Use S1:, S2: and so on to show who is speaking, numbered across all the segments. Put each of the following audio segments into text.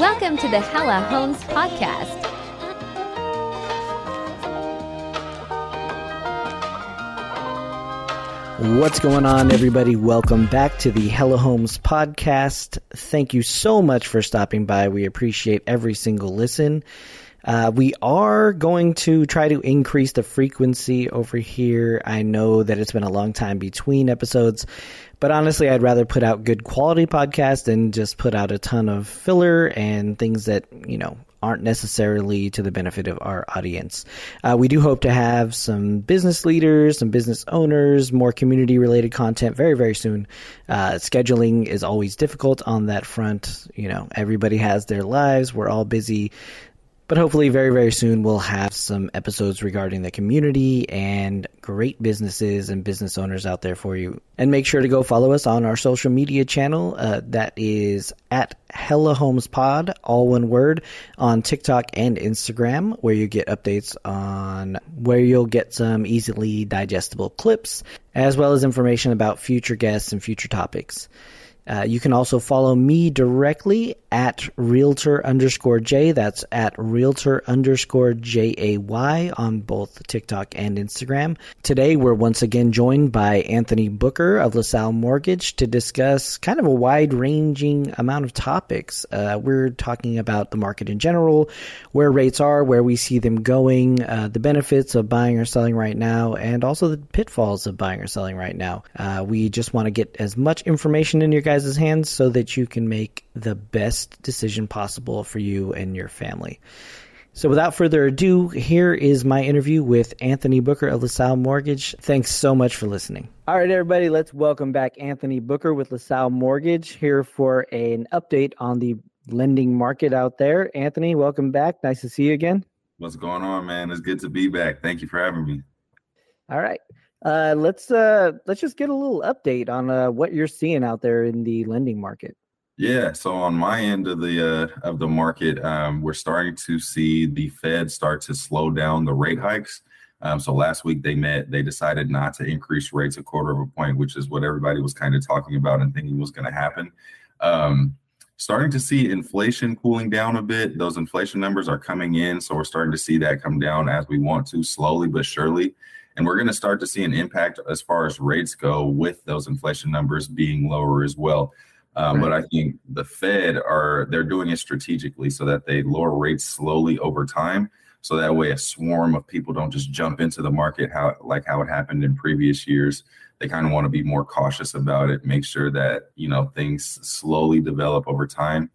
S1: Welcome to the Hella Homes Podcast.
S2: What's going on, everybody? Welcome back to the Hella Homes podcast. Thank you so much for stopping by. We appreciate every single listen. Uh, we are going to try to increase the frequency over here. I know that it's been a long time between episodes, but honestly, I'd rather put out good quality podcasts than just put out a ton of filler and things that, you know, aren't necessarily to the benefit of our audience. Uh, we do hope to have some business leaders, some business owners, more community related content very, very soon. Uh, scheduling is always difficult on that front. You know, everybody has their lives. We're all busy. But hopefully, very, very soon, we'll have some episodes regarding the community and great businesses and business owners out there for you. And make sure to go follow us on our social media channel. Uh, that is at Hella Homes Pod, all one word, on TikTok and Instagram, where you get updates on where you'll get some easily digestible clips, as well as information about future guests and future topics. Uh, you can also follow me directly at realtor underscore J. That's at realtor underscore J A Y on both TikTok and Instagram. Today, we're once again joined by Anthony Booker of LaSalle Mortgage to discuss kind of a wide ranging amount of topics. Uh, we're talking about the market in general, where rates are, where we see them going, uh, the benefits of buying or selling right now, and also the pitfalls of buying or selling right now. Uh, we just want to get as much information in your guys' hands so that you can make the best decision possible for you and your family. So, without further ado, here is my interview with Anthony Booker of LaSalle Mortgage. Thanks so much for listening. All right, everybody, let's welcome back Anthony Booker with LaSalle Mortgage here for an update on the lending market out there. Anthony, welcome back. Nice to see you again.
S3: What's going on, man? It's good to be back. Thank you for having me.
S2: All right. Uh, let's uh, let's just get a little update on uh, what you're seeing out there in the lending market.
S3: Yeah, so on my end of the uh, of the market, um, we're starting to see the Fed start to slow down the rate hikes. Um, so last week they met, they decided not to increase rates a quarter of a point, which is what everybody was kind of talking about and thinking was going to happen. Um, starting to see inflation cooling down a bit. Those inflation numbers are coming in, so we're starting to see that come down as we want to, slowly but surely. And we're going to start to see an impact as far as rates go with those inflation numbers being lower as well. Um, right. But I think the Fed are they're doing it strategically so that they lower rates slowly over time, so that way a swarm of people don't just jump into the market how like how it happened in previous years. They kind of want to be more cautious about it, make sure that you know things slowly develop over time.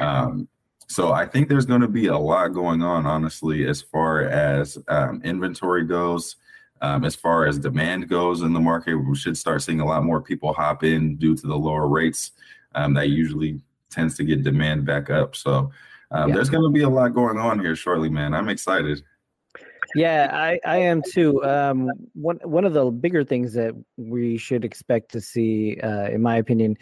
S3: Um, so I think there's going to be a lot going on, honestly, as far as um, inventory goes. Um, as far as demand goes in the market, we should start seeing a lot more people hop in due to the lower rates. Um, that usually tends to get demand back up. So um, yeah. there's going to be a lot going on here shortly, man. I'm excited.
S2: Yeah, I, I am too. Um, one one of the bigger things that we should expect to see, uh, in my opinion,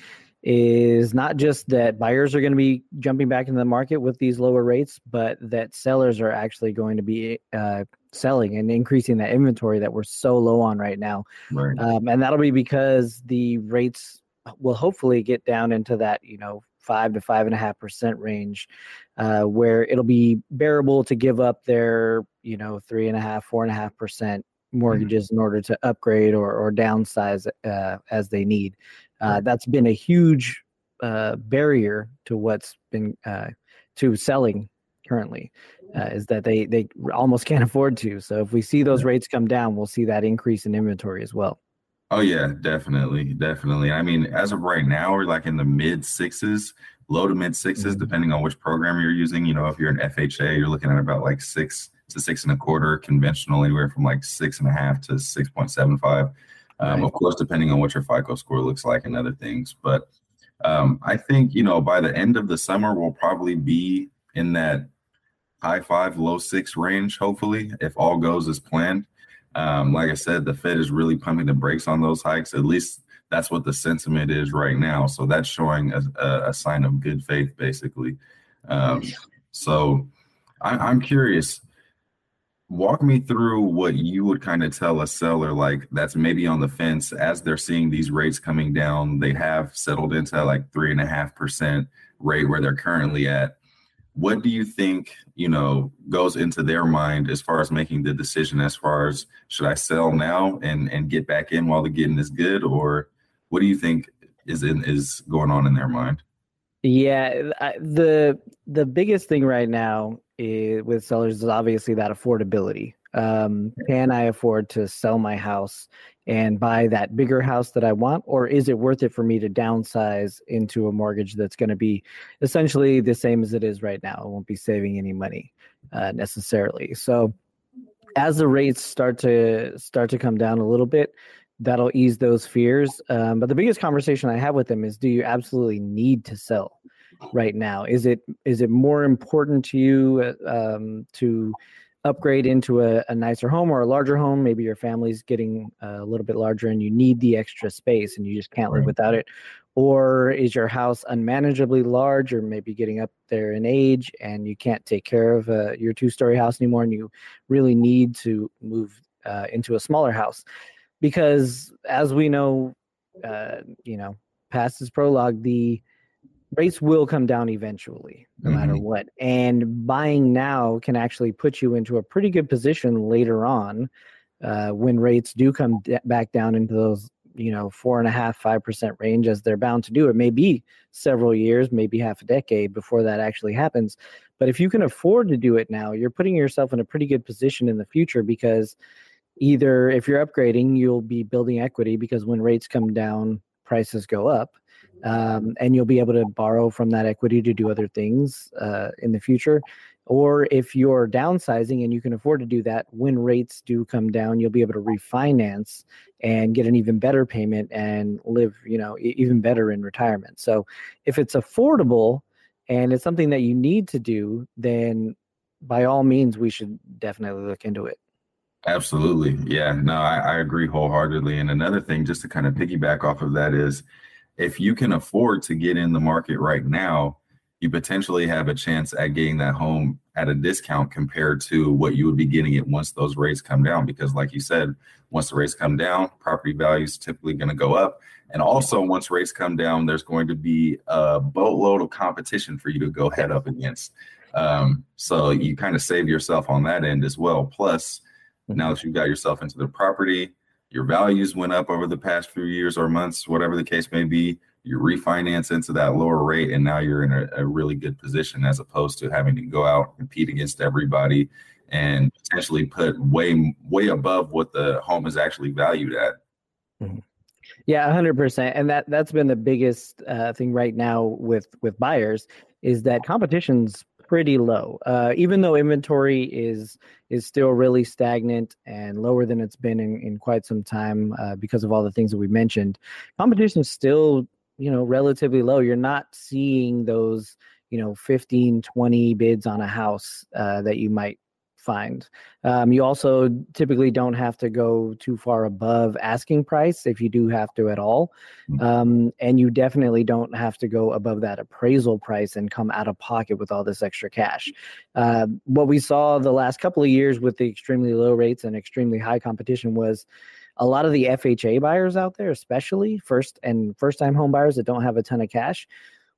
S2: is not just that buyers are going to be jumping back into the market with these lower rates, but that sellers are actually going to be uh, selling and increasing that inventory that we're so low on right now. Right. Um, and that'll be because the rates will hopefully get down into that, you know, five to five and a half percent range, uh, where it'll be bearable to give up their, you know, three and a half, four and a half percent mm-hmm. mortgages mm-hmm. in order to upgrade or, or downsize uh, as they need. Uh, that's been a huge uh, barrier to what's been uh, to selling currently uh, is that they they almost can't afford to. So if we see those rates come down, we'll see that increase in inventory as well.
S3: Oh yeah, definitely, definitely. I mean, as of right now, we're like in the mid sixes, low to mid 6s mm-hmm. depending on which program you're using. You know, if you're an FHA, you're looking at about like six to six and a quarter. Conventional, anywhere from like six and a half to six point seven five. Um, right. Of course, depending on what your FICO score looks like and other things. But um, I think you know by the end of the summer, we'll probably be in that high five, low six range, hopefully, if all goes as planned. Um, like I said, the Fed is really pumping the brakes on those hikes. At least that's what the sentiment is right now. So that's showing a, a sign of good faith, basically. Um, so I, am curious. Walk me through what you would kind of tell a seller like that's maybe on the fence as they're seeing these rates coming down. They have settled into like three and a half percent rate where they're currently at. What do you think you know goes into their mind as far as making the decision as far as should i sell now and and get back in while the getting is good? Or what do you think is in is going on in their mind?
S2: Yeah the the biggest thing right now is, with sellers is obviously that affordability um, can i afford to sell my house and buy that bigger house that I want? Or is it worth it for me to downsize into a mortgage that's going to be essentially the same as it is right now? I won't be saving any money uh, necessarily. So as the rates start to start to come down a little bit, that'll ease those fears. Um, but the biggest conversation I have with them is: Do you absolutely need to sell right now? Is it is it more important to you uh, um, to upgrade into a, a, nicer home or a larger home. Maybe your family's getting a little bit larger and you need the extra space and you just can't live without it. Or is your house unmanageably large or maybe getting up there in age and you can't take care of uh, your two story house anymore and you really need to move uh, into a smaller house? Because as we know, uh, you know, past is prologue, the rates will come down eventually, no mm-hmm. matter what. And buying now can actually put you into a pretty good position later on uh, when rates do come d- back down into those, you know, four and a half, five percent range, as they're bound to do. It may be several years, maybe half a decade before that actually happens. But if you can afford to do it now, you're putting yourself in a pretty good position in the future because either if you're upgrading, you'll be building equity because when rates come down, prices go up um, and you'll be able to borrow from that equity to do other things uh, in the future. Or if you're downsizing and you can afford to do that, when rates do come down, you'll be able to refinance and get an even better payment and live, you know, even better in retirement. So if it's affordable and it's something that you need to do, then by all means, we should definitely look into it.
S3: Absolutely. Yeah. No, I, I agree wholeheartedly. And another thing, just to kind of piggyback off of that, is if you can afford to get in the market right now, you potentially have a chance at getting that home at a discount compared to what you would be getting it once those rates come down. Because, like you said, once the rates come down, property values typically going to go up. And also, once rates come down, there's going to be a boatload of competition for you to go head up against. Um, so you kind of save yourself on that end as well. Plus, now that you've got yourself into the property, your values went up over the past few years or months, whatever the case may be, you refinance into that lower rate, and now you're in a, a really good position as opposed to having to go out and compete against everybody and potentially put way way above what the home is actually valued at.
S2: Mm-hmm. Yeah, hundred percent, and that that's been the biggest uh, thing right now with with buyers is that competition's pretty low. Uh, even though inventory is is still really stagnant and lower than it's been in, in quite some time uh, because of all the things that we mentioned, competition is still you know relatively low. You're not seeing those you know 15 20 bids on a house uh, that you might find. Um, you also typically don't have to go too far above asking price if you do have to at all. Mm. Um, and you definitely don't have to go above that appraisal price and come out of pocket with all this extra cash. Uh, what we saw the last couple of years with the extremely low rates and extremely high competition was a lot of the FHA buyers out there, especially first and first time home buyers that don't have a ton of cash,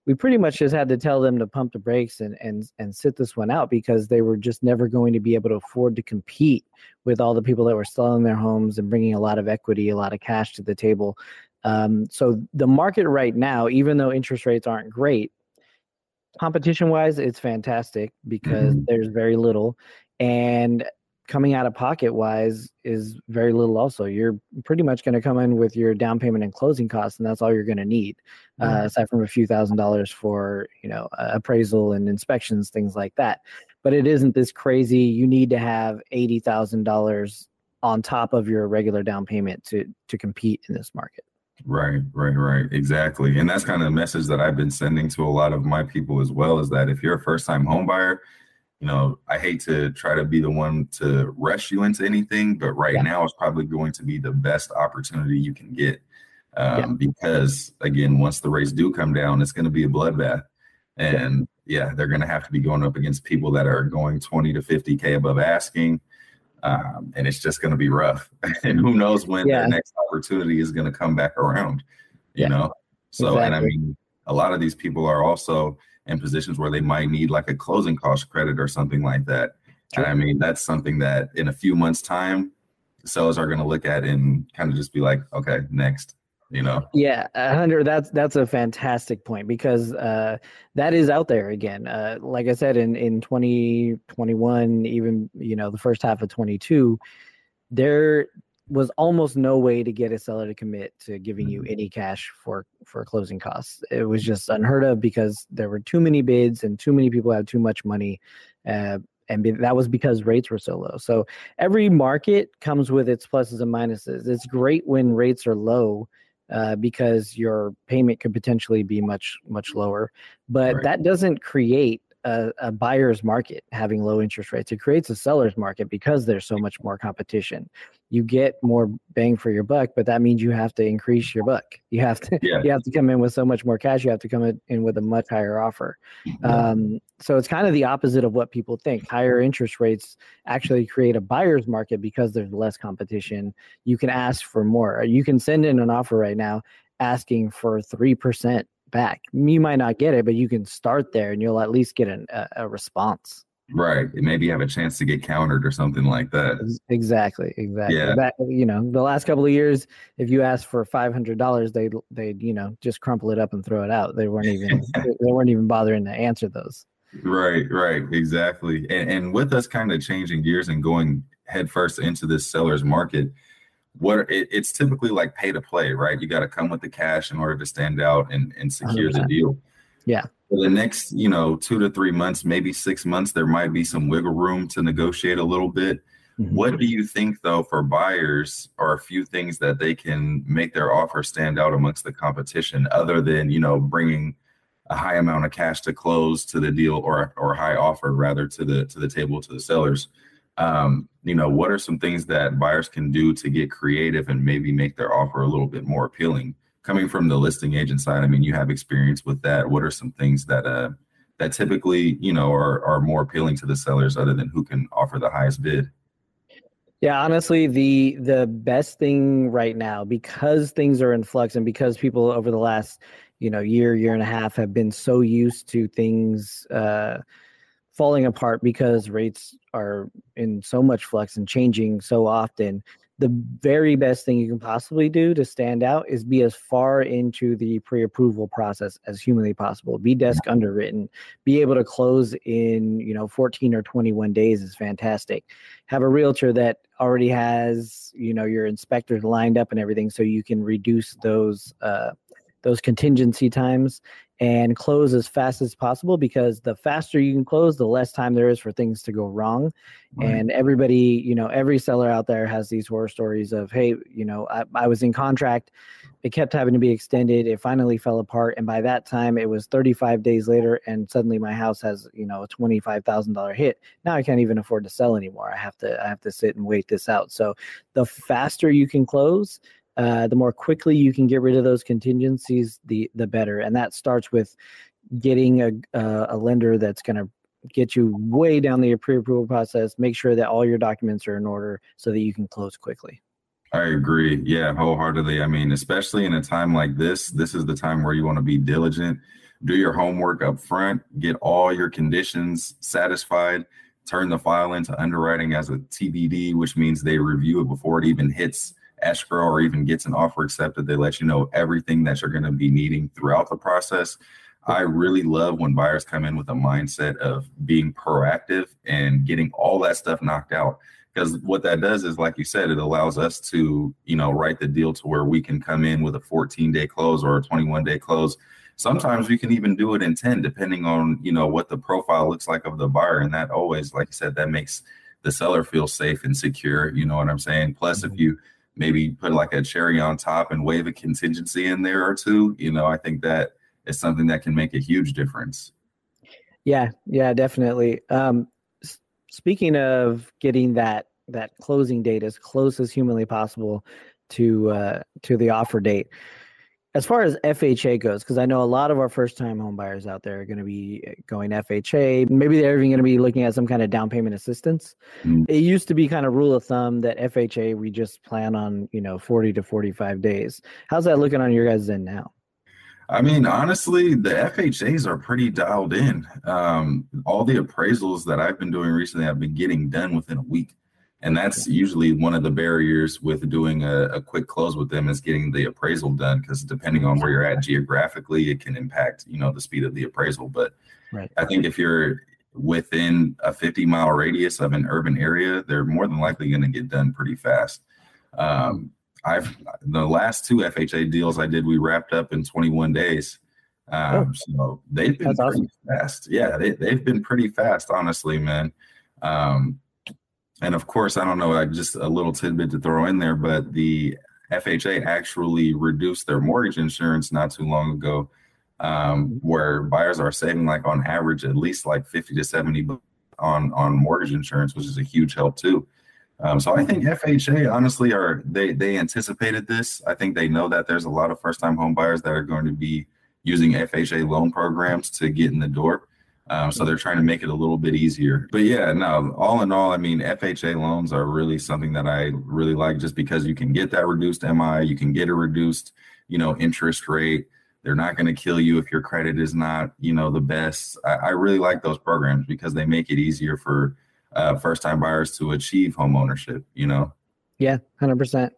S2: we pretty much just had to tell them to pump the brakes and and and sit this one out because they were just never going to be able to afford to compete with all the people that were selling their homes and bringing a lot of equity, a lot of cash to the table. Um, so the market right now, even though interest rates aren't great, competition wise, it's fantastic because mm-hmm. there's very little, and coming out of pocket wise is very little also you're pretty much going to come in with your down payment and closing costs and that's all you're going to need uh, aside from a few thousand dollars for you know uh, appraisal and inspections things like that but it isn't this crazy you need to have $80000 on top of your regular down payment to to compete in this market
S3: Right, right, right. Exactly. And that's kind of the message that I've been sending to a lot of my people as well is that if you're a first time home buyer, you know, I hate to try to be the one to rush you into anything, but right yeah. now is probably going to be the best opportunity you can get. Um, yeah. Because again, once the rates do come down, it's going to be a bloodbath. And yeah, yeah they're going to have to be going up against people that are going 20 to 50K above asking. Um, and it's just going to be rough. and who knows when the next opportunity is going to come back around, you know? So, exactly. and I mean, a lot of these people are also in positions where they might need like a closing cost credit or something like that. Sure. And I mean, that's something that in a few months' time, sellers are going to look at and kind of just be like, okay, next you know
S2: yeah hundred that's that's a fantastic point because uh that is out there again uh like i said in in 2021 even you know the first half of 22 there was almost no way to get a seller to commit to giving you mm-hmm. any cash for for closing costs it was just unheard of because there were too many bids and too many people had too much money uh, and be, that was because rates were so low. So every market comes with its pluses and minuses. It's great when rates are low uh, because your payment could potentially be much much lower. But right. that doesn't create a, a, buyer's market having low interest rates. It creates a seller's market because there's so much more competition. You get more bang for your buck, but that means you have to increase your buck. You have to yeah. you have to come in with so much more cash. You have to come in with a much higher offer. Um, so it's kind of the opposite of what people think. Higher interest rates actually create a buyer's market because there's less competition. You can ask for more. You can send in an offer right now asking for three percent back. You might not get it, but you can start there and you'll at least get an, a, a response.
S3: Right. And maybe have a chance to get countered or something like that.
S2: Exactly. Exactly. Yeah. That, you know, the last couple of years, if you asked for five hundred dollars, they'd they'd, you know, just crumple it up and throw it out. They weren't even they weren't even bothering to answer those.
S3: Right, right, exactly. And and with us kind of changing gears and going headfirst into this seller's market, what it, it's typically like pay to play, right? You got to come with the cash in order to stand out and, and secure 100%. the deal.
S2: Yeah.
S3: For the next, you know, two to three months, maybe six months, there might be some wiggle room to negotiate a little bit. Mm-hmm. What do you think, though, for buyers are a few things that they can make their offer stand out amongst the competition, other than you know bringing a high amount of cash to close to the deal or or high offer rather to the to the table to the sellers? Um, you know, what are some things that buyers can do to get creative and maybe make their offer a little bit more appealing? Coming from the listing agent side, I mean, you have experience with that. What are some things that uh, that typically, you know, are are more appealing to the sellers other than who can offer the highest bid?
S2: Yeah, honestly, the the best thing right now because things are in flux and because people over the last, you know, year, year and a half have been so used to things uh falling apart because rates are in so much flux and changing so often. The very best thing you can possibly do to stand out is be as far into the pre-approval process as humanly possible. Be desk underwritten. Be able to close in you know 14 or 21 days is fantastic. Have a realtor that already has you know your inspectors lined up and everything so you can reduce those uh, those contingency times and close as fast as possible because the faster you can close the less time there is for things to go wrong. Right. and everybody you know every seller out there has these horror stories of hey you know I, I was in contract. It kept having to be extended. It finally fell apart. And by that time it was 35 days later and suddenly my house has you know a $25000 hit. Now i can't even afford to sell anymore. I have to i have to sit and wait this out. So the faster you can close uh, the more quickly you can get rid of those contingencies, the the better. And that starts with getting a uh, a lender that's going to get you way down the pre-approval process. Make sure that all your documents are in order so that you can close quickly.
S3: I agree. Yeah, wholeheartedly. I mean, especially in a time like this, this is the time where you want to be diligent, do your homework up front, get all your conditions satisfied, turn the file into underwriting as a TBD, which means they review it before it even hits escrow or even gets an offer accepted, they let you know everything that you're going to be needing throughout the process. I really love when buyers come in with a mindset of being proactive and getting all that stuff knocked out. Because what that does is, like you said, it allows us to, you know, write the deal to where we can come in with a 14 day close or a 21 day close. Sometimes we can even do it in 10, depending on, you know, what the profile looks like of the buyer. And that always, like you said, that makes the seller feel safe and secure. You know what I'm saying? Plus, if mm-hmm. you maybe put like a cherry on top and waive a contingency in there or two, you know, I think that is something that can make a huge difference.
S2: Yeah, yeah, definitely. Um, speaking of getting that that closing date as close as humanly possible to uh, to the offer date, as far as FHA goes, because I know a lot of our first time home buyers out there are going to be eh, going FHA. Maybe they're even going to be looking at some kind of down payment assistance. Mm. It used to be kind of rule of thumb that FHA, we just plan on, you know, 40 to 45 days. How's that looking on your guys' end now?
S3: I mean, honestly, the FHAs are pretty dialed in. Um, all the appraisals that I've been doing recently, I've been getting done within a week. And that's usually one of the barriers with doing a, a quick close with them is getting the appraisal done. Because depending on where you're at geographically, it can impact, you know, the speed of the appraisal. But right. I think if you're within a 50 mile radius of an urban area, they're more than likely going to get done pretty fast. Um, I've the last two FHA deals I did, we wrapped up in 21 days. Um, oh. so they've been That's pretty awesome. fast. Yeah, they, they've been pretty fast, honestly, man. Um, and of course, I don't know, I just a little tidbit to throw in there, but the FHA actually reduced their mortgage insurance not too long ago, um, mm-hmm. where buyers are saving like on average at least like 50 to 70 on on mortgage insurance, which is a huge help too. Um, so I think FHA honestly are they they anticipated this. I think they know that there's a lot of first time home buyers that are going to be using FHA loan programs to get in the door. Um, so they're trying to make it a little bit easier. But yeah, no, all in all, I mean, FHA loans are really something that I really like just because you can get that reduced MI, you can get a reduced, you know, interest rate. They're not going to kill you if your credit is not, you know, the best. I, I really like those programs because they make it easier for uh, first time buyers to achieve home ownership, you know?
S2: Yeah, 100%.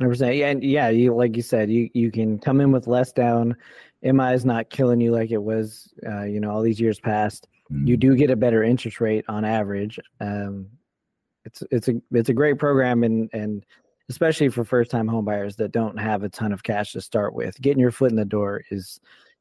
S2: 100%. Yeah, and yeah, you like you said, you you can come in with less down. MI is not killing you like it was, uh, you know, all these years past. Mm. You do get a better interest rate on average. Um, it's it's a it's a great program and and especially for first time homebuyers that don't have a ton of cash to start with. Getting your foot in the door is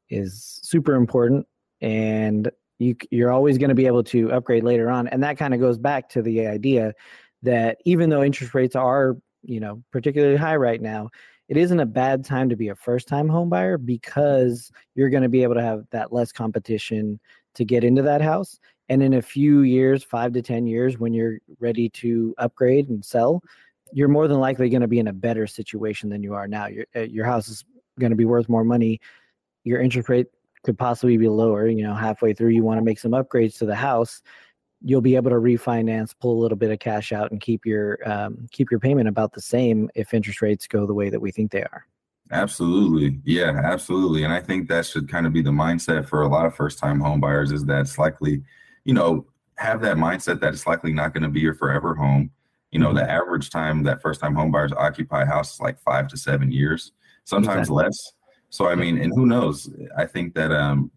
S2: is super important and you you're always going to be able to upgrade later on and that kind of goes back to the idea that even though interest rates are you know particularly high right now it isn't a bad time to be a first time home buyer because you're going to be able to have that less competition to get into that house and in a few years 5 to 10 years when you're ready to upgrade and sell you're more than likely going to be in a better situation than you are now your uh, your house is going to be worth more money your interest rate could possibly be lower. You know, halfway through, you want to make some upgrades to the house. You'll be able to refinance, pull a little bit of cash out, and keep your um, keep your payment about the same if interest rates go the way that we think they are.
S3: Absolutely, yeah, absolutely, and I think that should kind of be the mindset for a lot of first time home buyers. Is that it's likely, you know, have that mindset that it's likely not going to be your forever home. You know, mm-hmm. the average time that first time home buyers occupy a house is like five to seven years, sometimes exactly. less. So I mean, and who knows? I think that um,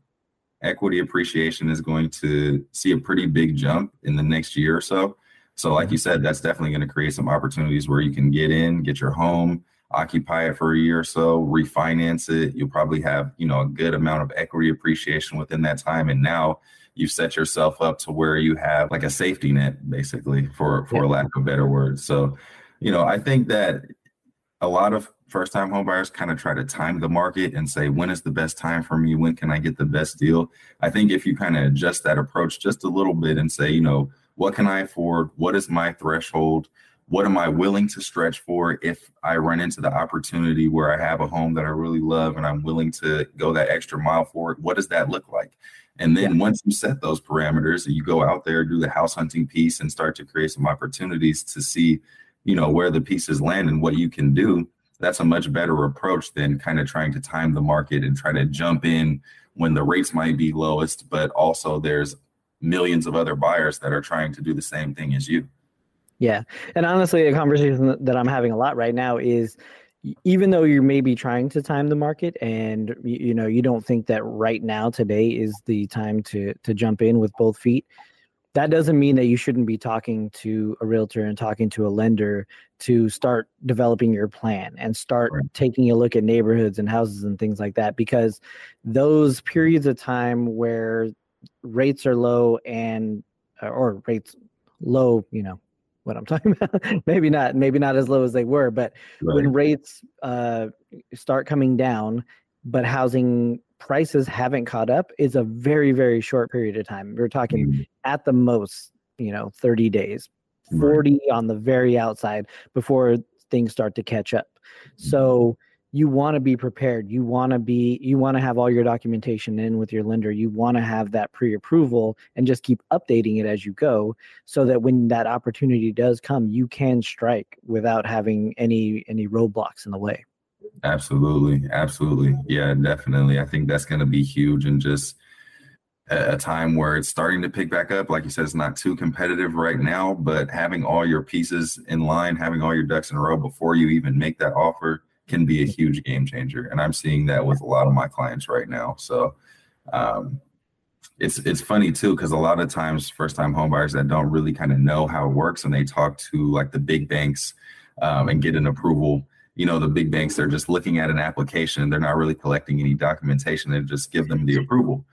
S3: equity appreciation is going to see a pretty big jump in the next year or so. So, like you said, that's definitely going to create some opportunities where you can get in, get your home, occupy it for a year or so, refinance it. You'll probably have, you know, a good amount of equity appreciation within that time. And now you've set yourself up to where you have like a safety net, basically, for for yeah. lack of better words. So, you know, I think that a lot of first time homebuyers kind of try to time the market and say, when is the best time for me? When can I get the best deal? I think if you kind of adjust that approach just a little bit and say, you know, what can I afford? What is my threshold? What am I willing to stretch for if I run into the opportunity where I have a home that I really love and I'm willing to go that extra mile for it? What does that look like? And then yeah. once you set those parameters and you go out there, do the house hunting piece and start to create some opportunities to see, you know, where the pieces land and what you can do, that's a much better approach than kind of trying to time the market and try to jump in when the rates might be lowest, but also there's millions of other buyers that are trying to do the same thing as you.
S2: Yeah. And honestly, a conversation that I'm having a lot right now is even though you're maybe trying to time the market and you know you don't think that right now today is the time to to jump in with both feet that doesn't mean that you shouldn't be talking to a realtor and talking to a lender to start developing your plan and start right. taking a look at neighborhoods and houses and things like that because those periods of time where rates are low and or rates low you know what i'm talking about maybe not maybe not as low as they were but right. when rates uh, start coming down but housing prices haven't caught up is a very very short period of time we're talking mm-hmm. at the most you know 30 days 40 right. on the very outside before things start to catch up so mm-hmm. you want to be prepared you want to be you want to have all your documentation in with your lender you want to have that pre-approval and just keep updating it as you go so that when that opportunity does come you can strike without having any any roadblocks in the way
S3: Absolutely, absolutely, yeah, definitely. I think that's going to be huge, and just a time where it's starting to pick back up. Like you said, it's not too competitive right now, but having all your pieces in line, having all your ducks in a row before you even make that offer can be a huge game changer. And I'm seeing that with a lot of my clients right now. So um, it's it's funny too because a lot of times first time homebuyers that don't really kind of know how it works and they talk to like the big banks um, and get an approval you know the big banks they're just looking at an application. They're not really collecting any documentation. They just give them the approval.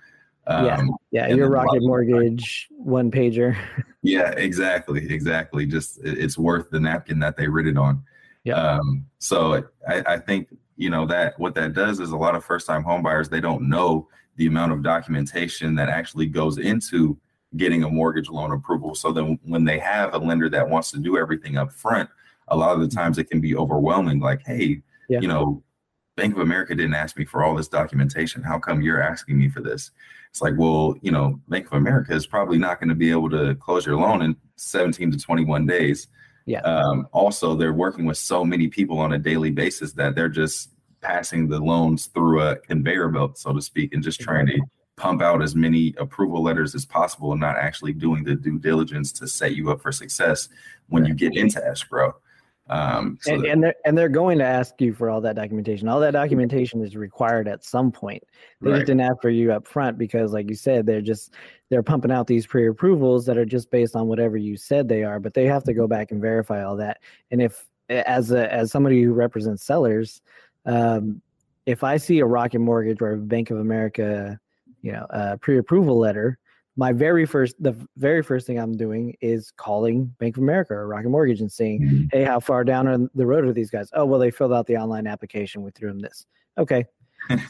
S2: Um, yeah yeah your rocket mortgage one pager.
S3: Yeah exactly exactly. Just it's worth the napkin that they writ it on. Yeah. Um, so I, I think you know that what that does is a lot of first time homebuyers they don't know the amount of documentation that actually goes into getting a mortgage loan approval. So then when they have a lender that wants to do everything up front, a lot of the times it can be overwhelming. Like, hey, yeah. you know, Bank of America didn't ask me for all this documentation. How come you're asking me for this? It's like, well, you know, Bank of America is probably not going to be able to close your loan in 17 to 21 days.
S2: Yeah.
S3: Um, also, they're working with so many people on a daily basis that they're just passing the loans through a conveyor belt, so to speak, and just trying to pump out as many approval letters as possible and not actually doing the due diligence to set you up for success when you get into escrow.
S2: Um, so and, that, and, they're and they're going to ask you for all that documentation. All that documentation is required at some point. They right. just didn't ask for you up front because, like you said, they're just they're pumping out these pre-approvals that are just based on whatever you said they are. But they have to go back and verify all that. And if as a as somebody who represents sellers, um, if I see a Rocket Mortgage or a Bank of America, you know, uh, pre-approval letter, my very first, the very first thing I'm doing is calling Bank of America or Rocket Mortgage and saying, mm-hmm. "Hey, how far down on the road are these guys?" Oh, well, they filled out the online application. We threw them this. Okay,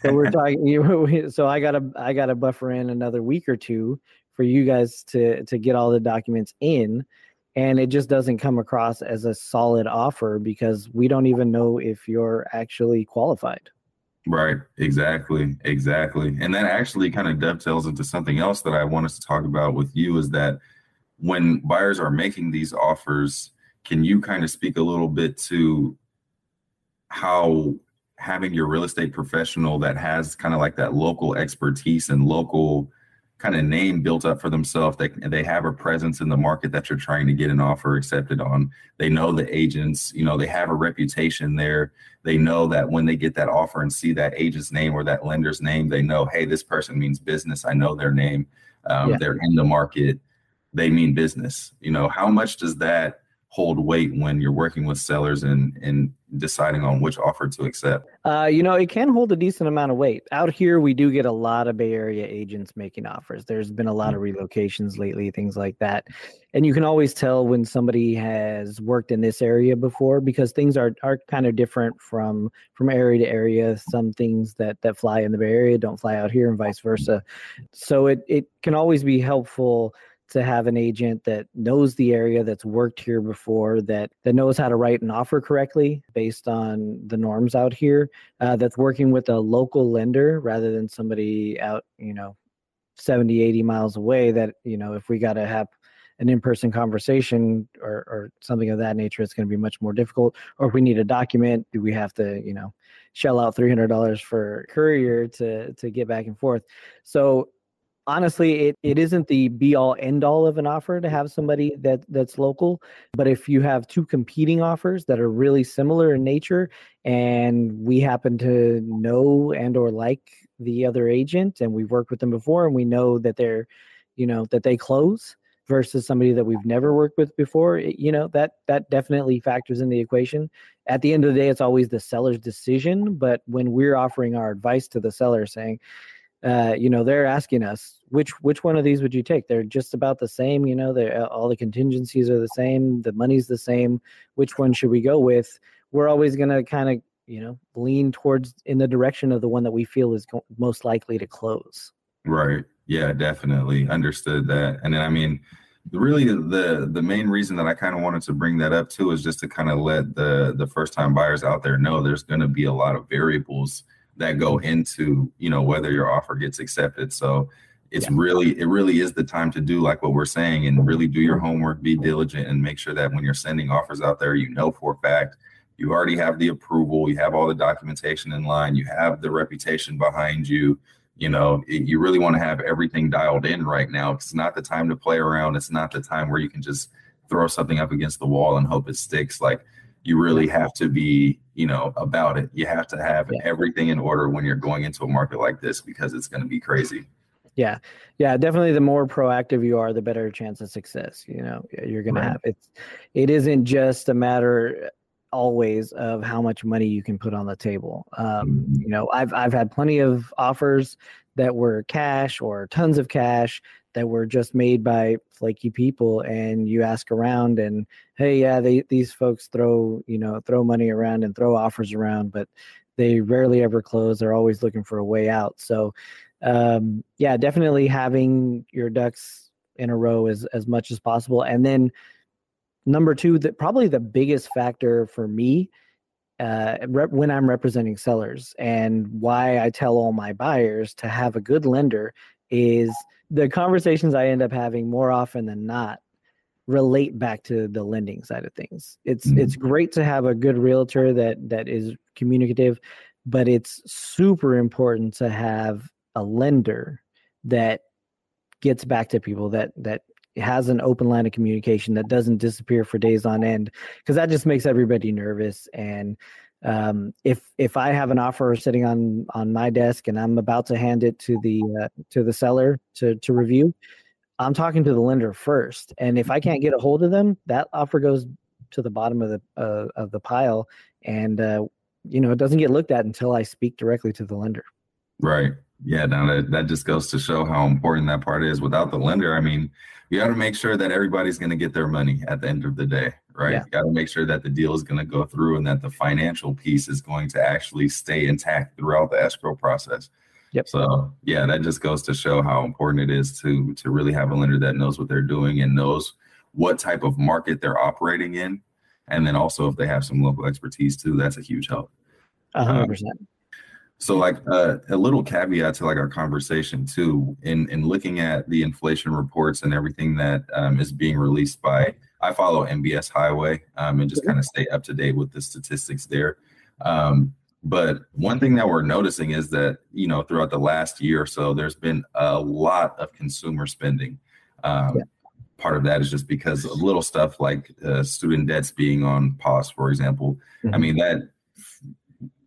S2: so we're talking. so I gotta, I gotta buffer in another week or two for you guys to to get all the documents in and it just doesn't come across as a solid offer because we don't even know if you're actually qualified.
S3: Right, exactly, exactly. And that actually kind of dovetails into something else that I want us to talk about with you is that when buyers are making these offers, can you kind of speak a little bit to how having your real estate professional that has kind of like that local expertise and local kind of name built up for themselves. They they have a presence in the market that you're trying to get an offer accepted on. They know the agents, you know, they have a reputation there. They know that when they get that offer and see that agent's name or that lender's name, they know, hey, this person means business. I know their name. Um, yeah. They're in the market. They mean business. You know, how much does that hold weight when you're working with sellers and and deciding on which offer to accept?
S2: Uh, you know, it can hold a decent amount of weight. Out here, we do get a lot of Bay Area agents making offers. There's been a lot of mm-hmm. relocations lately, things like that, and you can always tell when somebody has worked in this area before because things are are kind of different from from area to area. Some things that that fly in the Bay Area don't fly out here, and vice versa. So it it can always be helpful to have an agent that knows the area that's worked here before that that knows how to write an offer correctly based on the norms out here uh, that's working with a local lender rather than somebody out you know 70 80 miles away that you know if we got to have an in-person conversation or, or something of that nature it's going to be much more difficult. Or if we need a document do we have to you know shell out $300 for courier to to get back and forth? So honestly it, it isn't the be all end all of an offer to have somebody that that's local but if you have two competing offers that are really similar in nature and we happen to know and or like the other agent and we've worked with them before and we know that they're you know that they close versus somebody that we've never worked with before it, you know that that definitely factors in the equation. At the end of the day it's always the seller's decision but when we're offering our advice to the seller saying uh, you know, they're asking us which which one of these would you take? They're just about the same. You know, they uh, all the contingencies are the same. The money's the same. Which one should we go with? We're always going to kind of you know lean towards in the direction of the one that we feel is co- most likely to close.
S3: Right. Yeah. Definitely understood that. And then I mean really the the main reason that I kind of wanted to bring that up too is just to kind of let the the first time buyers out there know there's going to be a lot of variables that go into you know whether your offer gets accepted so it's yeah. really it really is the time to do like what we're saying and really do your homework be diligent and make sure that when you're sending offers out there you know for a fact you already have the approval, you have all the documentation in line, you have the reputation behind you. You know, it, you really want to have everything dialed in right now. It's not the time to play around. It's not the time where you can just throw something up against the wall and hope it sticks. Like you really have to be, you know, about it. You have to have yeah. everything in order when you're going into a market like this because it's going to be crazy.
S2: Yeah. Yeah, definitely the more proactive you are, the better chance of success. You know, you're going right. to have it's it isn't just a matter always of how much money you can put on the table. Um, mm-hmm. you know, I've I've had plenty of offers that were cash or tons of cash that were just made by flaky people and you ask around and hey yeah they, these folks throw you know throw money around and throw offers around but they rarely ever close they're always looking for a way out so um, yeah definitely having your ducks in a row as as much as possible and then number two that probably the biggest factor for me uh, rep- when i'm representing sellers and why i tell all my buyers to have a good lender is the conversations i end up having more often than not relate back to the lending side of things it's mm-hmm. it's great to have a good realtor that that is communicative but it's super important to have a lender that gets back to people that that has an open line of communication that doesn't disappear for days on end because that just makes everybody nervous. And um, if if I have an offer sitting on on my desk and I'm about to hand it to the uh, to the seller to to review, I'm talking to the lender first, and if I can't get a hold of them, that offer goes to the bottom of the uh, of the pile, and uh, you know it doesn't get looked at until I speak directly to the lender.
S3: Right. Yeah. Now that that just goes to show how important that part is. Without the lender, I mean, you got to make sure that everybody's going to get their money at the end of the day, right? Yeah. You got to make sure that the deal is going to go through and that the financial piece is going to actually stay intact throughout the escrow process.
S2: Yep.
S3: So yeah, that just goes to show how important it is to to really have a lender that knows what they're doing and knows what type of market they're operating in, and then also if they have some local expertise too, that's a huge help.
S2: hundred uh, percent.
S3: So, like uh, a little caveat to like our conversation too, in in looking at the inflation reports and everything that um, is being released by, I follow MBS Highway um, and just kind of stay up to date with the statistics there. Um, but one thing that we're noticing is that you know throughout the last year or so, there's been a lot of consumer spending. Um, yeah. Part of that is just because of little stuff like uh, student debts being on pause, for example. Mm-hmm. I mean that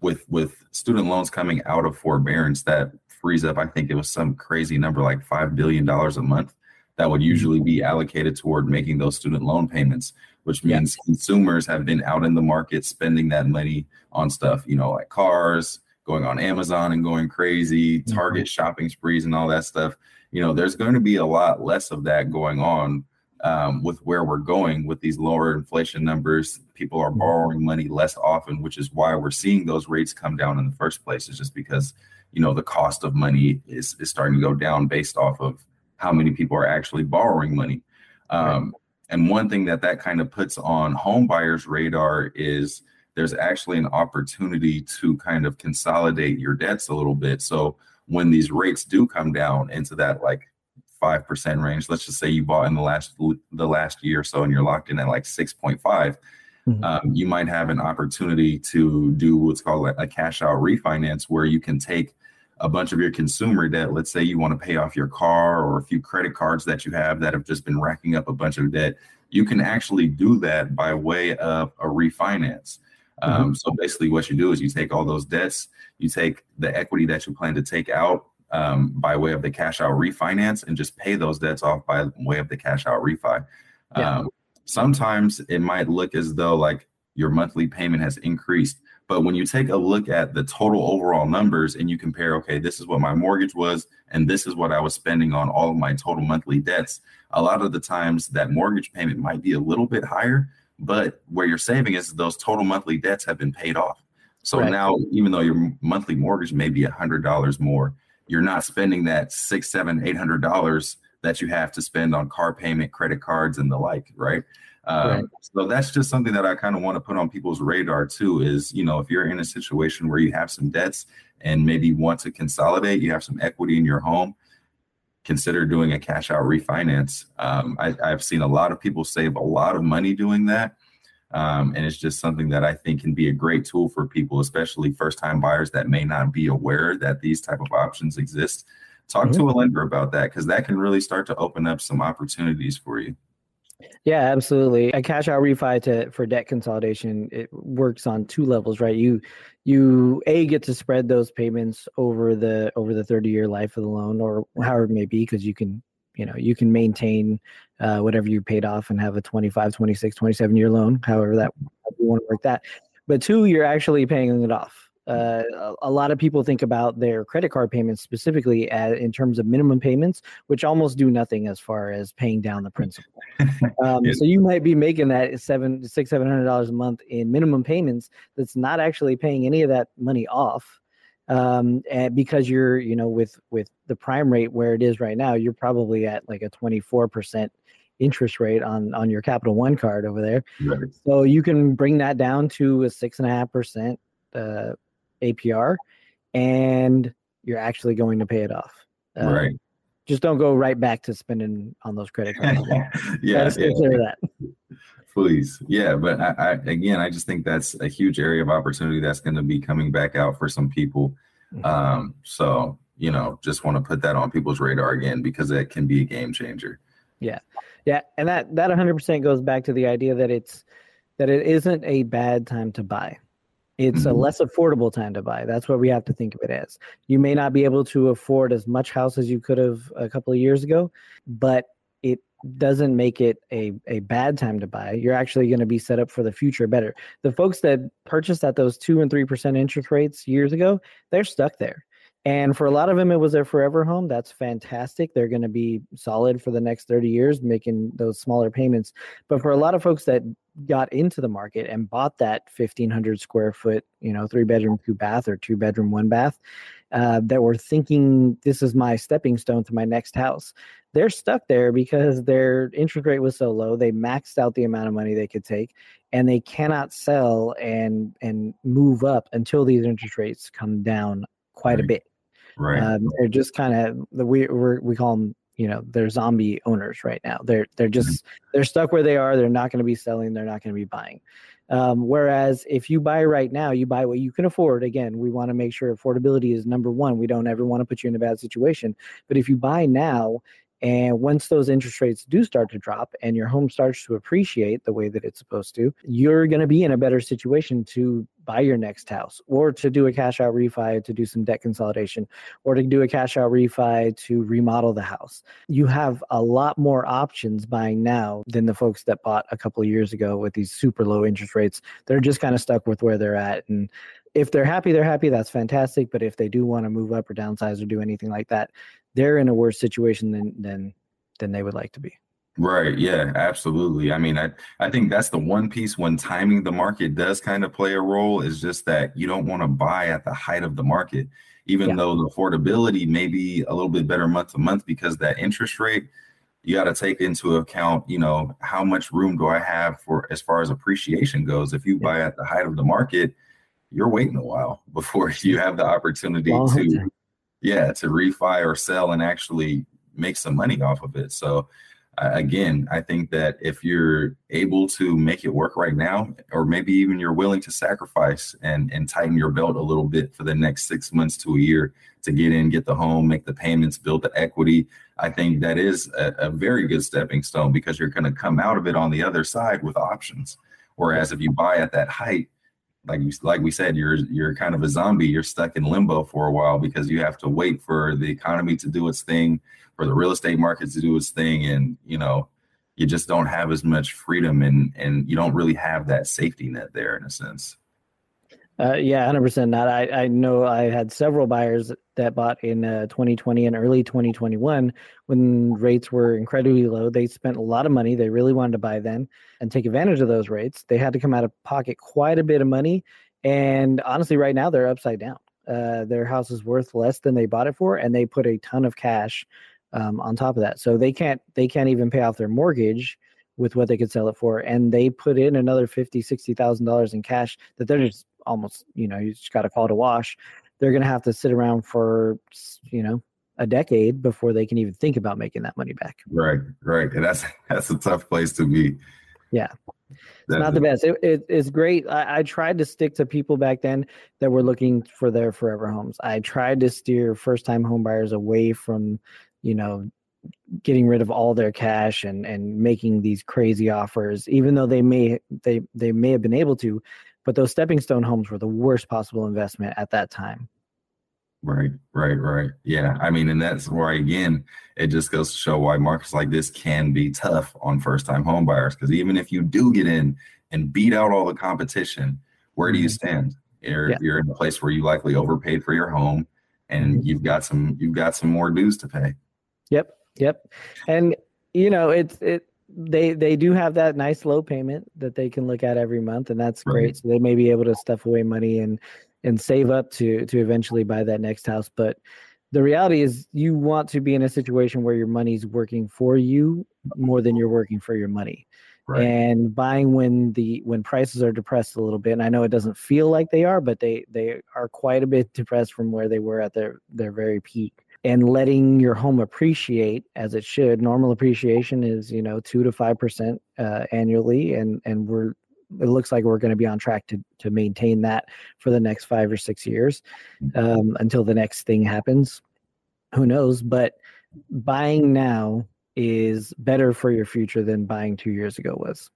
S3: with with student loans coming out of forbearance that frees up i think it was some crazy number like $5 billion a month that would usually be allocated toward making those student loan payments which means yeah. consumers have been out in the market spending that money on stuff you know like cars going on amazon and going crazy mm-hmm. target mm-hmm. shopping sprees and all that stuff you know there's going to be a lot less of that going on um, with where we're going with these lower inflation numbers. People are mm-hmm. borrowing money less often, which is why we're seeing those rates come down in the first place. Is just because you know the cost of money is is starting to go down based off of how many people are actually borrowing money. Um. And one thing that that kind of puts on home buyers' radar is there's actually an opportunity to kind of consolidate your debts a little bit. So when these rates do come down into that like five percent range. Let's just say you bought in the last the last year or so, and you're locked in at like six point five. Mm-hmm. Um, you might have an opportunity to do what's called a, a cash out refinance, where you can take a bunch of your consumer debt. Let's say you want to pay off your car or a few credit cards that you have that have just been racking up a bunch of debt. You can actually do that by way of a refinance. Mm-hmm. Um, so basically, what you do is you take all those debts, you take the equity that you plan to take out um, by way of the cash out refinance and just pay those debts off by way of the cash out refi. Yeah. Um, sometimes it might look as though like your monthly payment has increased, but when you take a look at the total overall numbers and you compare, okay, this is what my mortgage was and this is what I was spending on all of my total monthly debts, a lot of the times that mortgage payment might be a little bit higher, but where you're saving is those total monthly debts have been paid off. So right. now, even though your monthly mortgage may be a hundred dollars more, you're not spending that six, seven, eight hundred dollars that you have to spend on car payment, credit cards, and the like, right? Um, right. So that's just something that I kind of want to put on people's radar too. Is you know if you're in a situation where you have some debts and maybe want to consolidate, you have some equity in your home, consider doing a cash out refinance. Um, I, have seen a lot of people save a lot of money doing that. Um, and it's just something that I think can be a great tool for people, especially first time buyers that may not be aware that these type of options exist. Talk mm-hmm. to a lender about that because that can really start to open up some opportunities for you.
S2: Yeah, absolutely. A cash out refi to for debt consolidation it works on two levels, right? You you a get to spread those payments over the over the 30 year life of the loan or however it may be because you can you know you can maintain uh, whatever you paid off and have a 25 26 27 year loan however that you want to work that but two you're actually paying it off uh, a, a, lot of people think about their credit card payments specifically at, in terms of minimum payments, which almost do nothing as far as paying down the principal. Um, So you might be making that seven, six, seven hundred dollars a month in minimum payments. That's not actually paying any of that money off, um, and because you're, you know, with with the prime rate where it is right now, you're probably at like a twenty four percent interest rate on on your Capital One card over there. Right. So you can bring that down to a six and a half percent uh, APR, and you're actually going to pay it off.
S3: Um, right.
S2: Just don't go right back to spending on those credit cards.
S3: yeah, yeah. that. Please, yeah, but I, I, again, I just think that's a huge area of opportunity that's going to be coming back out for some people. Mm-hmm. Um, so you know, just want to put that on people's radar again because that can be a game changer.
S2: Yeah, yeah, and that that 100% goes back to the idea that it's that it isn't a bad time to buy. It's mm-hmm. a less affordable time to buy. That's what we have to think of it as. You may not be able to afford as much house as you could have a couple of years ago, but it doesn't make it a, a bad time to buy. You're actually going to be set up for the future better. The folks that purchased at those two and three percent interest rates years ago, they're stuck there. And for a lot of them, it was their forever home. That's fantastic. They're going to be solid for the next 30 years, making those smaller payments. But for a lot of folks that got into the market and bought that 1500 square foot, you know, three bedroom, two bath or two bedroom, one bath, uh, that were thinking this is my stepping stone to my next house, they're stuck there because their interest rate was so low. They maxed out the amount of money they could take and they cannot sell and and move up until these interest rates come down quite right. a bit.
S3: Right. Um,
S2: they're just kind of we we we call them you know they're zombie owners right now. They're they're mm-hmm. just they're stuck where they are. They're not going to be selling. They're not going to be buying. Um, whereas if you buy right now, you buy what you can afford. Again, we want to make sure affordability is number one. We don't ever want to put you in a bad situation. But if you buy now and once those interest rates do start to drop and your home starts to appreciate the way that it's supposed to, you're going to be in a better situation to buy your next house or to do a cash out refi to do some debt consolidation or to do a cash out refi to remodel the house. You have a lot more options buying now than the folks that bought a couple of years ago with these super low interest rates. They're just kind of stuck with where they're at. And if they're happy, they're happy. That's fantastic. But if they do want to move up or downsize or do anything like that, they're in a worse situation than than than they would like to be.
S3: Right. Yeah, absolutely. I mean, I, I think that's the one piece when timing the market does kind of play a role is just that you don't want to buy at the height of the market, even yeah. though the affordability may be a little bit better month to month because that interest rate, you got to take into account, you know, how much room do I have for as far as appreciation goes? If you yeah. buy at the height of the market, you're waiting a while before you have the opportunity to yeah to refi or sell and actually make some money off of it. So again i think that if you're able to make it work right now or maybe even you're willing to sacrifice and and tighten your belt a little bit for the next six months to a year to get in get the home make the payments build the equity i think that is a, a very good stepping stone because you're going to come out of it on the other side with options. Whereas if you buy at that height like you, like we said, you're you're kind of a zombie. You're stuck in limbo for a while because you have to wait for the economy to do its thing, for the real estate market to do its thing, and you know, you just don't have as much freedom and and you don't really have that safety net there in a sense.
S2: Uh, yeah, hundred percent. Not. I I know I had several buyers that bought in uh, 2020 and early 2021 when rates were incredibly low. They spent a lot of money. They really wanted to buy then and take advantage of those rates. They had to come out of pocket quite a bit of money, and honestly, right now they're upside down. Uh, their house is worth less than they bought it for, and they put a ton of cash um, on top of that. So they can't they can't even pay off their mortgage with what they could sell it for, and they put in another fifty sixty thousand dollars in cash that they're just almost you know you just got to call a wash they're going to have to sit around for you know a decade before they can even think about making that money back
S3: right right and that's that's a tough place to be
S2: yeah It's not the best. It, it, it's great. I, I, tried to stick to people back then that were looking for their forever homes. I tried to steer first time home buyers away from, you know, getting rid of all their cash and and making these crazy offers, even though they may they they may have been able to, but those stepping stone homes were the worst possible investment at that time.
S3: Right, right, right. Yeah. I mean, and that's why again, it just goes to show why markets like this can be tough on first time home buyers. Because even if you do get in and beat out all the competition, where do you mm-hmm. stand? You're yeah. you're in a place where you likely overpaid for your home and mm-hmm. you've got some you've got some more dues to pay.
S2: Yep. Yep. And you know, it's it they they do have that nice low payment that they can look at every month and that's right. great. So they may be able to stuff away money and and save up to to eventually buy that next house. But the reality is you want to be in a situation where your money's working for you more than you're working for your money. Right. And buying when the when prices are depressed a little bit, and I know it doesn't feel like they are, but they they are quite a bit depressed from where they were at their their very peak and letting your home appreciate as it should. Normal appreciation is you know two to five percent uh, annually, and and we're it looks like we're going to be on track to to maintain that for the next five or six years um, until the next thing happens. Who knows? But buying now is better for your future than buying two years ago was.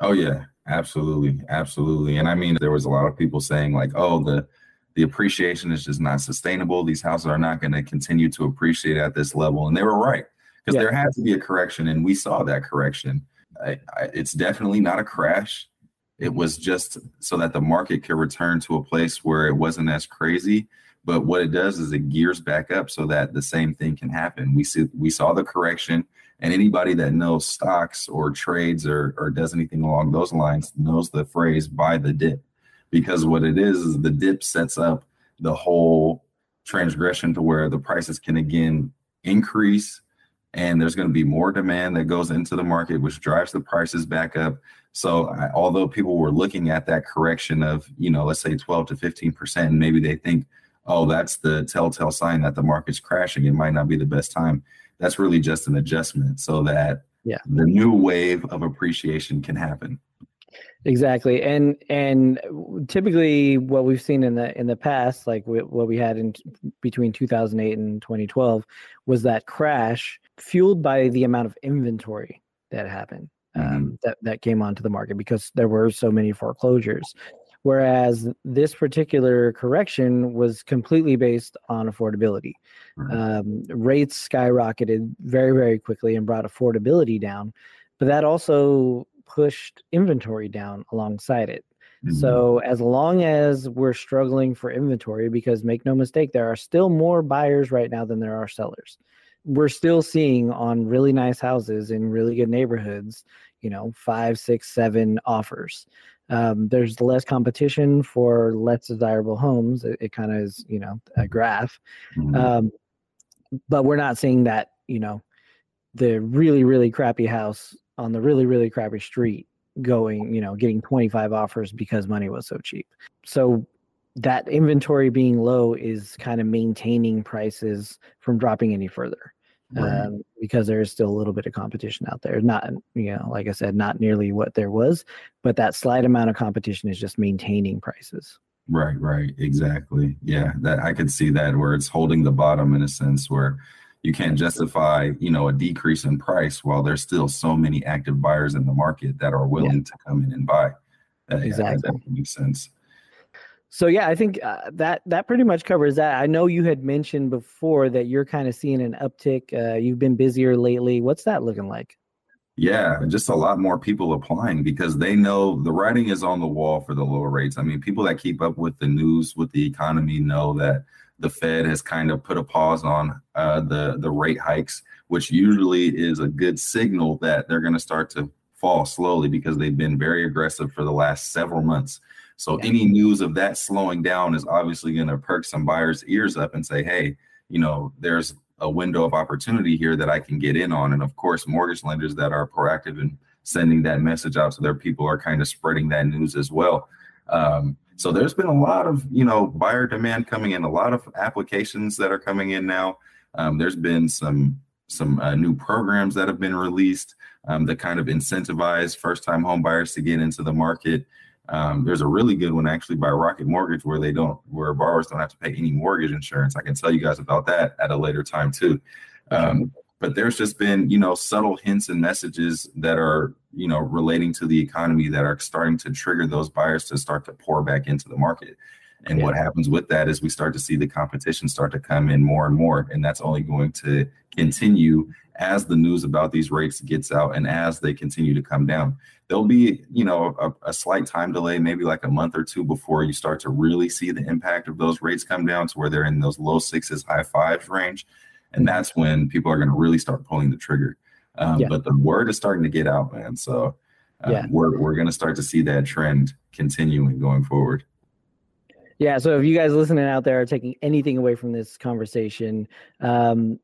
S3: Oh yeah, absolutely, absolutely. And I mean, there was a lot of people saying like, "Oh, the the appreciation is just not sustainable. These houses are not going to continue to appreciate at this level," and they were right because yeah. there had to be a correction, and we saw that correction. I, I, it's definitely not a crash. It was just so that the market could return to a place where it wasn't as crazy. But what it does is it gears back up so that the same thing can happen. We see we saw the correction, and anybody that knows stocks or trades or or does anything along those lines knows the phrase "buy the dip," because what it is is the dip sets up the whole transgression to where the prices can again increase and there's going to be more demand that goes into the market which drives the prices back up so I, although people were looking at that correction of, you know, let's say 12 to 15 percent, and maybe they think, oh, that's the telltale sign that the market's crashing. It might not be the best time. That's really just an adjustment so that yeah. the new wave of appreciation can happen.
S2: Exactly, and and typically what we've seen in the in the past, like what we had in between 2008 and 2012, was that crash fueled by the amount of inventory that happened mm-hmm. um, that that came onto the market because there were so many foreclosures. Whereas this particular correction was completely based on affordability. Um, rates skyrocketed very, very quickly and brought affordability down, but that also pushed inventory down alongside it. Mm-hmm. So, as long as we're struggling for inventory, because make no mistake, there are still more buyers right now than there are sellers. We're still seeing on really nice houses in really good neighborhoods you know five six seven offers um, there's less competition for less desirable homes it, it kind of is you know a graph mm-hmm. um, but we're not seeing that you know the really really crappy house on the really really crappy street going you know getting 25 offers because money was so cheap so that inventory being low is kind of maintaining prices from dropping any further right. um, because there is still a little bit of competition out there. Not, you know, like I said, not nearly what there was, but that slight amount of competition is just maintaining prices.
S3: Right, right, exactly. Yeah, that I could see that where it's holding the bottom in a sense where you can't justify, you know, a decrease in price while there's still so many active buyers in the market that are willing yeah. to come in and buy. That, exactly, that makes sense.
S2: So yeah, I think uh, that that pretty much covers that. I know you had mentioned before that you're kind of seeing an uptick. Uh, you've been busier lately. What's that looking like?
S3: Yeah, just a lot more people applying because they know the writing is on the wall for the lower rates. I mean, people that keep up with the news with the economy know that the Fed has kind of put a pause on uh, the the rate hikes, which usually is a good signal that they're going to start to fall slowly because they've been very aggressive for the last several months. So yeah. any news of that slowing down is obviously going to perk some buyers' ears up and say, hey, you know, there's a window of opportunity here that I can get in on. And of course, mortgage lenders that are proactive in sending that message out to their people are kind of spreading that news as well. Um, so there's been a lot of, you know, buyer demand coming in, a lot of applications that are coming in now. Um, there's been some some uh, new programs that have been released um, that kind of incentivize first-time home buyers to get into the market. Um, there's a really good one actually by Rocket Mortgage where they don't, where borrowers don't have to pay any mortgage insurance. I can tell you guys about that at a later time too. Um, but there's just been, you know, subtle hints and messages that are, you know, relating to the economy that are starting to trigger those buyers to start to pour back into the market. And yeah. what happens with that is we start to see the competition start to come in more and more. And that's only going to continue as the news about these rates gets out and as they continue to come down. There'll be, you know, a, a, slight time delay, maybe like a month or two before you start to really see the impact of those rates come down to where they're in those low sixes, high fives range. And that's when people are going to really start pulling the trigger. Um, yeah. But the word is starting to get out, man. So uh, yeah. we're, we're going to start to see that trend continuing going forward.
S2: Yeah. So if you guys listening out there are taking anything away from this conversation, um,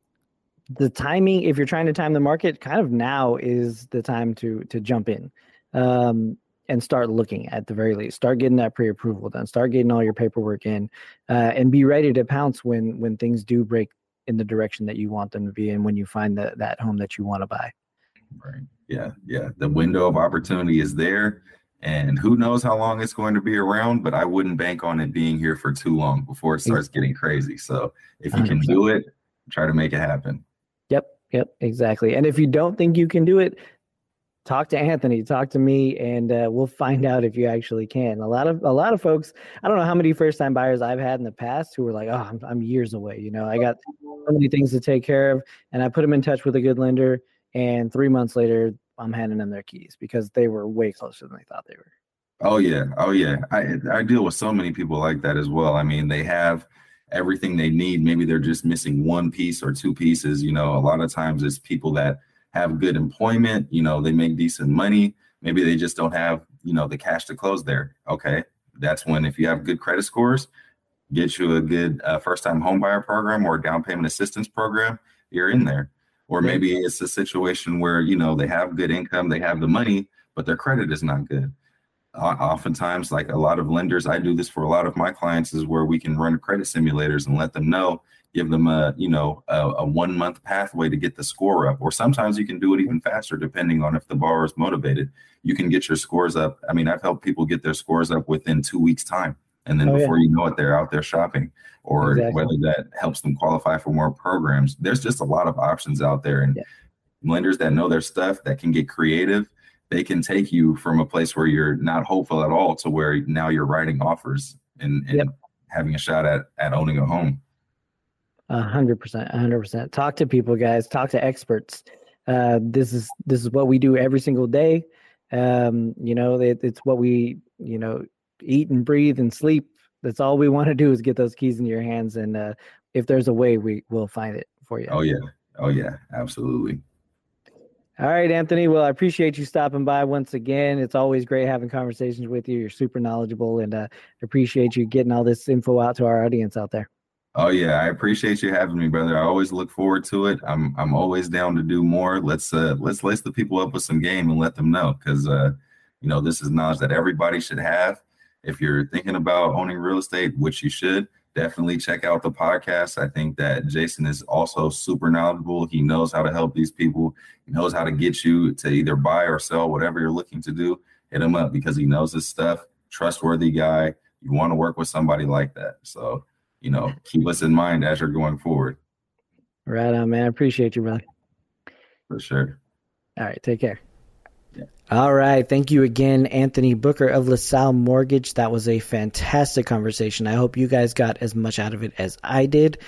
S2: the timing, if you're trying to time the market, kind of now is the time to to jump in. Um, and start looking at the very least start getting that pre-approval done start getting all your paperwork in uh, and be ready to pounce when when things do break in the direction that you want them to be in when you find that that home that you want to buy.
S3: Right. Yeah yeah. The window of opportunity is there and who knows how long it's going to be around but i wouldn't bank on it being here for too long before it starts getting crazy. So if you can do it try to make it happen.
S2: Yep yep exactly. And if you don't think you can do it talk to Anthony, talk to me, and uh, we'll find out if you actually can. A lot of a lot of folks, I don't know how many first time buyers I've had in the past who were like, "Oh, I'm, I'm years away." You know, I got so many things to take care of, and I put them in touch with a good lender, and three months later, I'm handing them their keys because they were way closer than they thought they were.
S3: Oh yeah, oh yeah. I I deal with so many people like that as well. I mean, they have everything they need. Maybe they're just missing one piece or two pieces. You know, a lot of times it's people that have good employment, you know, they make decent money. Maybe they just don't have, you know, the cash to close there. Okay. That's when, if you have good credit scores, get you a good uh, first time homebuyer program or down payment assistance program, you're in there. Or maybe it's a situation where, you know, they have good income, they have the money, but their credit is not good. Uh, oftentimes, like a lot of lenders, I do this for a lot of my clients, is where we can run credit simulators and let them know give them a you know a, a, one month pathway to get the score up or sometimes you can do it even faster depending on if the borrower is motivated you can get your scores up i mean i've helped people get their scores up within two weeks time and then oh, before yeah. you know it they're out there shopping or exactly. whether that helps them qualify for more programs there's just a lot of options out there and yeah. lenders that know their stuff that can get creative they can take you from a place where you're not hopeful at all to where now you're writing offers and, and yep. having a shot at at owning a home
S2: hundred percent, a hundred percent. Talk to people, guys. Talk to experts. Uh, this is this is what we do every single day. Um, you know, it, it's what we you know eat and breathe and sleep. That's all we want to do is get those keys in your hands, and uh, if there's a way, we will find it for you.
S3: Oh yeah, oh yeah, absolutely.
S2: All right, Anthony. Well, I appreciate you stopping by once again. It's always great having conversations with you. You're super knowledgeable, and uh, appreciate you getting all this info out to our audience out there.
S3: Oh yeah, I appreciate you having me, brother. I always look forward to it. I'm I'm always down to do more. Let's uh let's lace the people up with some game and let them know because uh you know this is knowledge that everybody should have. If you're thinking about owning real estate, which you should, definitely check out the podcast. I think that Jason is also super knowledgeable. He knows how to help these people. He knows how to get you to either buy or sell whatever you're looking to do. Hit him up because he knows his stuff. Trustworthy guy. You want to work with somebody like that. So you know, keep us in mind as you're going forward.
S2: Right on, man. I appreciate you, brother.
S3: For sure.
S2: All right. Take care. Yeah. All right. Thank you again, Anthony Booker of LaSalle Mortgage. That was a fantastic conversation. I hope you guys got as much out of it as I did.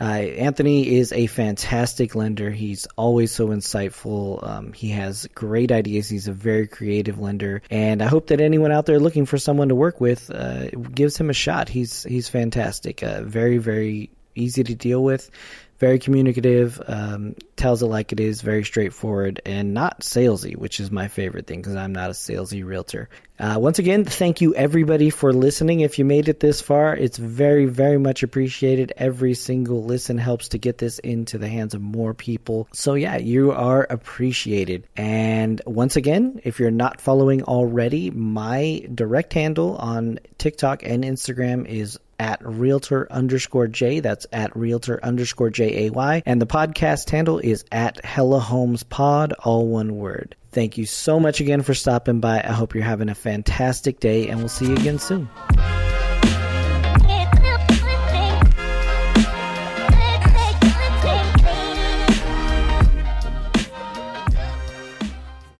S2: Uh, Anthony is a fantastic lender. He's always so insightful. Um, he has great ideas. He's a very creative lender, and I hope that anyone out there looking for someone to work with uh, gives him a shot. He's he's fantastic. Uh, very very easy to deal with very communicative, um, tells it like it is, very straightforward, and not salesy, which is my favorite thing because I'm not a salesy realtor. Uh, once again, thank you everybody for listening. If you made it this far, it's very, very much appreciated. Every single listen helps to get this into the hands of more people. So, yeah, you are appreciated. And once again, if you're not following already, my direct handle on TikTok and Instagram is at realtor underscore J. That's at realtor underscore J A Y. And the podcast handle is at Hella Homes Pod, all one word. Thank you so much again for stopping by. I hope you're having a fantastic day, and we'll see you again soon.